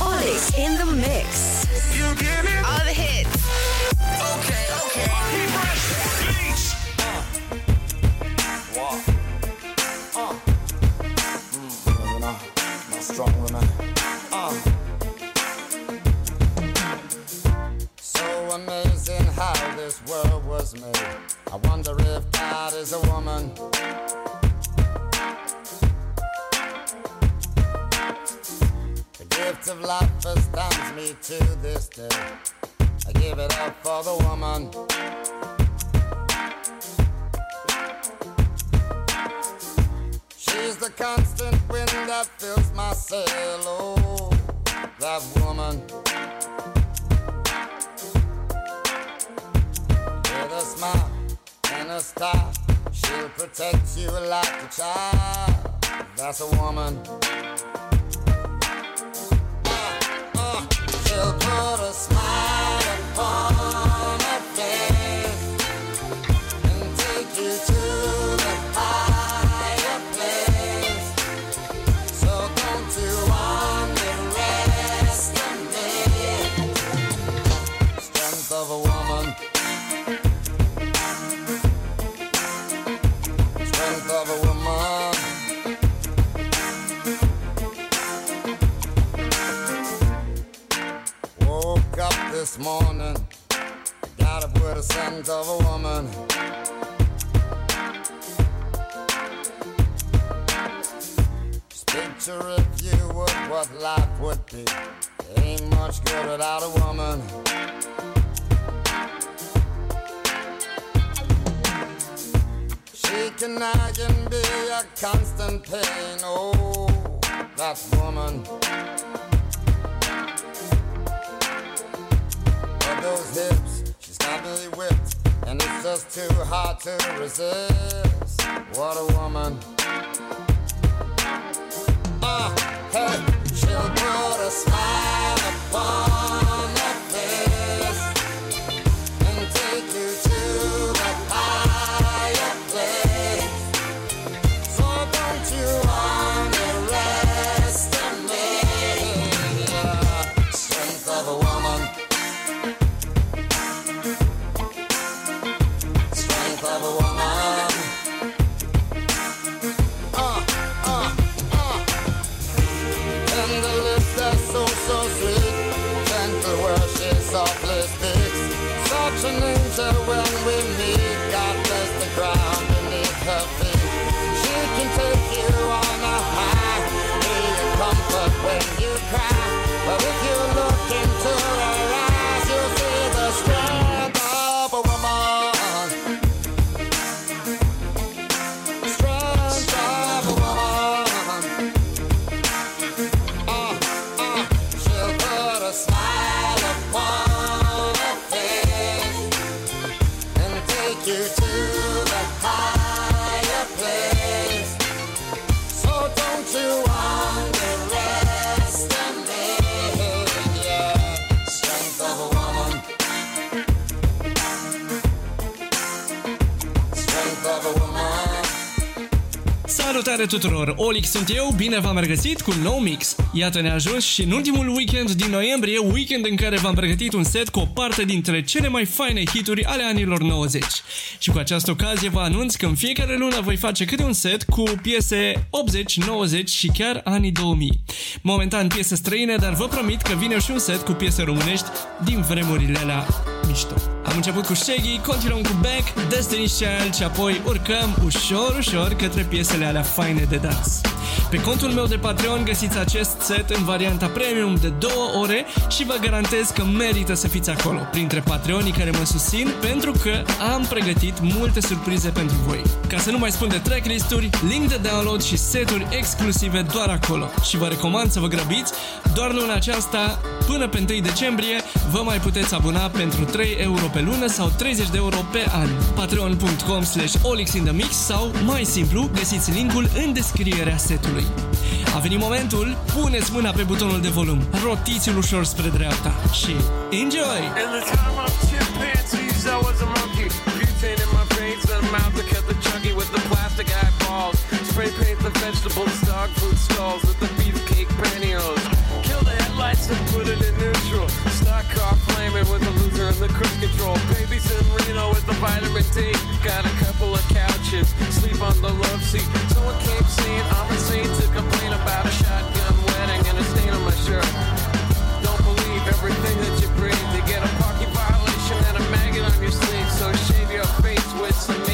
Olix in the mix. You get it? All the hits. Okay, okay. Keep. Beats. Uh. Uh. Mm. strong woman. Uh. So amazing how this world was made. I wonder if God is a woman. Gift of life astounds me to this day. I give it up for the woman. She's the constant wind that fills my sail. Oh, that woman. With a smile and a star, she'll protect you like a child. That's a woman. Put a smile upon Salutare tuturor! Olic sunt eu, bine v-am regăsit cu un nou mix. Iată ne-a ajuns și în ultimul weekend din noiembrie, weekend în care v-am pregătit un set cu o parte dintre cele mai faine hituri ale anilor 90. Și cu această ocazie vă anunț că în fiecare lună voi face câte un set cu piese 80, 90 și chiar anii 2000. Momentan piese străine, dar vă promit că vine și un set cu piese românești din vremurile alea mișto. Am început cu Shaggy, continuăm cu Beck, Destiny's Child și apoi urcăm ușor, ușor către piesele alea faine de dans. Pe contul meu de Patreon găsiți acest set în varianta premium de 2 ore și vă garantez că merită să fiți acolo, printre patreonii care mă susțin, pentru că am pregătit multe surprize pentru voi. Ca să nu mai spun de tracklisturi, link de download și seturi exclusive doar acolo. Și vă recomand să vă grăbiți, doar luna aceasta, până pe 1 decembrie, vă mai puteți abona pentru 3 euro pe lună sau 30 de euro pe an. Patreon.com slash olixinthemix sau, mai simplu, găsiți linkul în descrierea setului. A venit momentul, puneți mâna pe butonul de volum, rotiți-l ușor spre dreapta și enjoy! Spray paint the vegetables, dog food stalls with the beefcake pantyhose. So put it in neutral. Stock car flaming with a loser in the cruise control. Babies in Reno with the vitamin D. Got a couple of couches, sleep on the love seat. So I keep seeing, I'm insane to complain about a shotgun wedding and a stain on my shirt. Don't believe everything that you breathe. You get a parking violation and a maggot on your sleeve. So shave your face with some.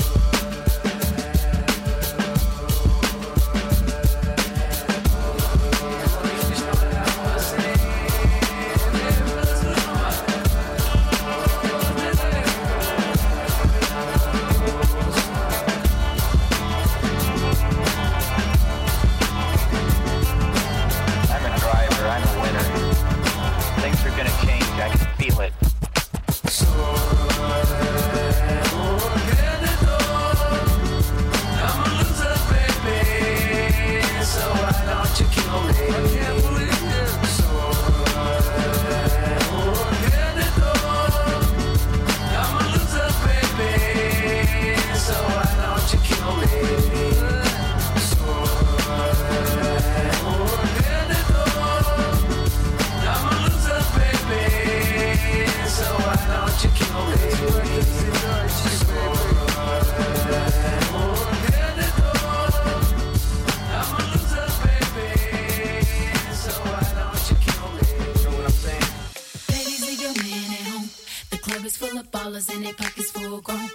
dollars in their pockets full grown.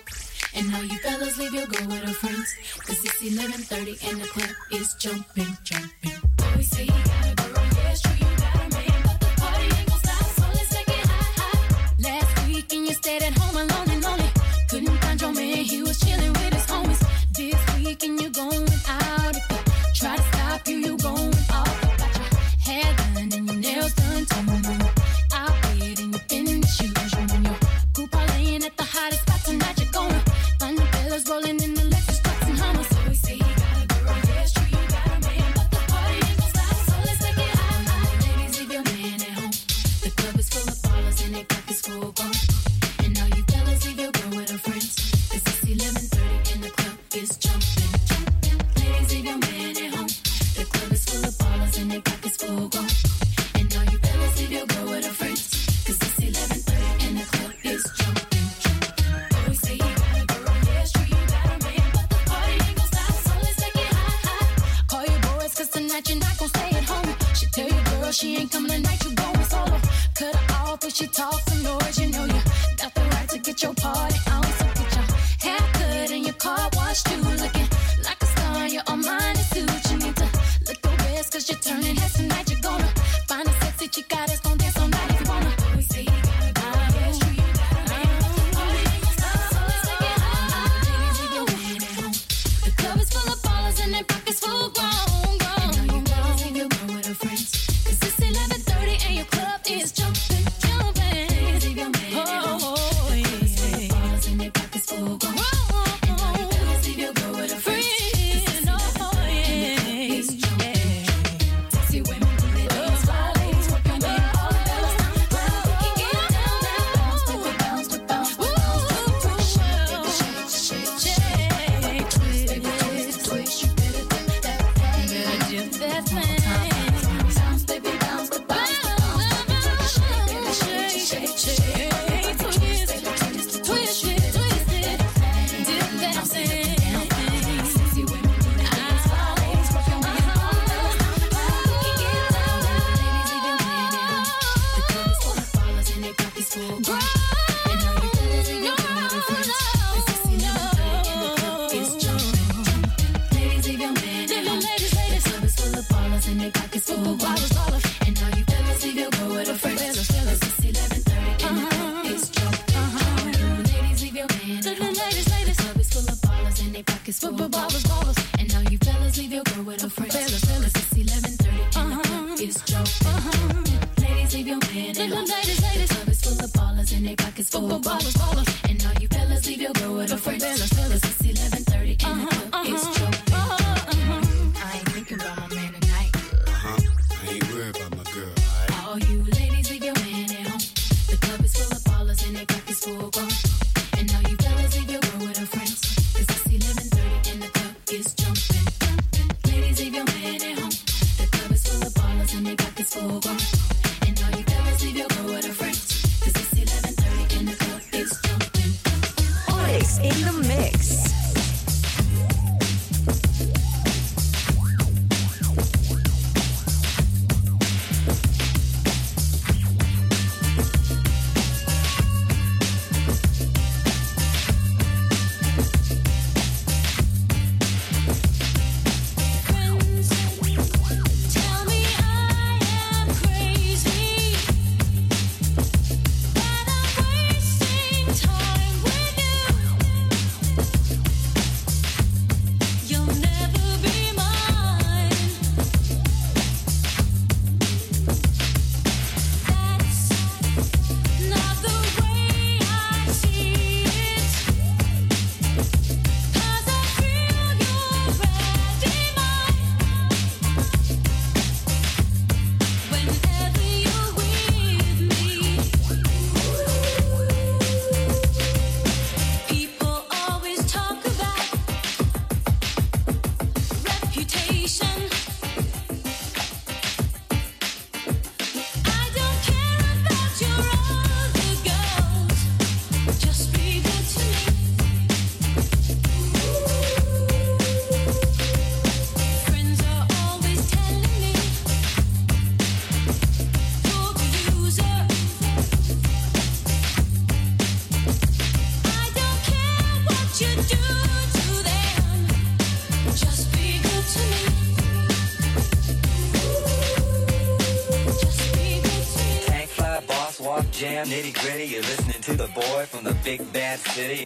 And now you fellas leave your girl with her friends. Cause it's 11.30 and the club is jumping, jumping. nitty gritty. You're listening to the boy from the big bad city.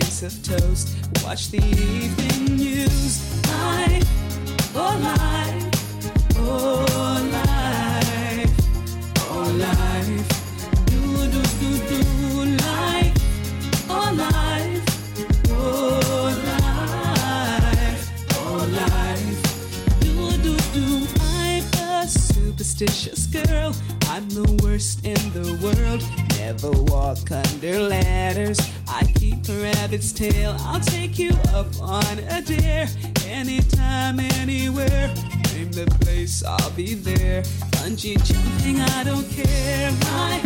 piece of toast. Watch the evening news. Life, oh life, oh life, oh life. Do do do do life, oh life, oh life, oh life. Do do do. I'm a superstitious girl. I'm the worst in the world. Never walk under ladders its tail. I'll take you up on a dare anytime, anywhere. Name the place, I'll be there. Bungee jumping, I don't care. My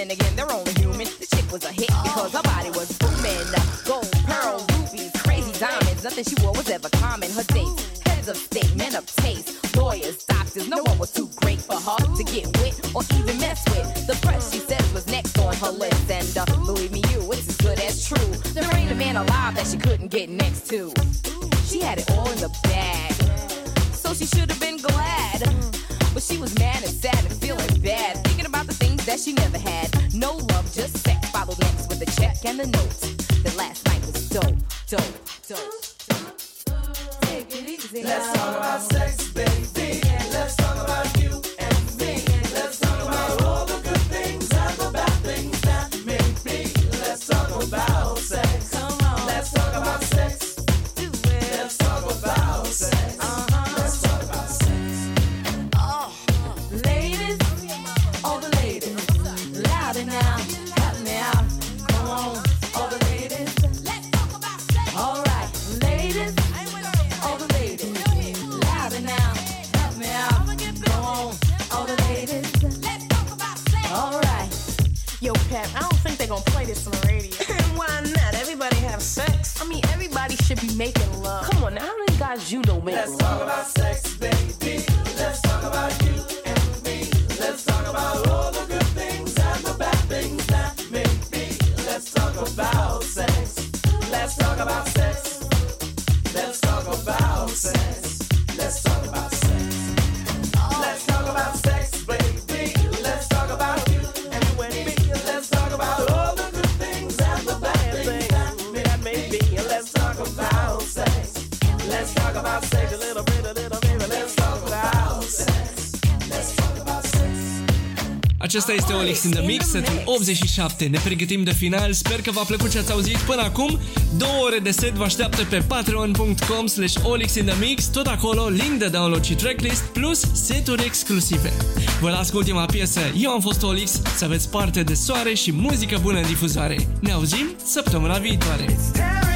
then again, they're only human. This chick was a hit because her body was booming. Gold, pearl, rubies, crazy diamonds. Nothing she wore was ever common. Her dates, heads of state, men of taste, lawyers, doctors. No one was too great for her to get with or even mess with. The press she says was next on her list. And uh, believe me, you, it's as good as true. There ain't a man alive that she couldn't get next to. She had it all in the the notes. making love. Come on, now, how many guys you know make Let's love? Let's talk about sex. Acesta este Olix in the Mix, setul 87. Ne pregătim de final, sper că v-a plăcut ce ați auzit până acum. Două ore de set vă așteaptă pe patreon.com slash Olix in the Mix, tot acolo link de download și tracklist plus seturi exclusive. Vă las cu ultima piesă, eu am fost Olix, să aveți parte de soare și muzică bună în difuzare. Ne auzim săptămâna viitoare. It's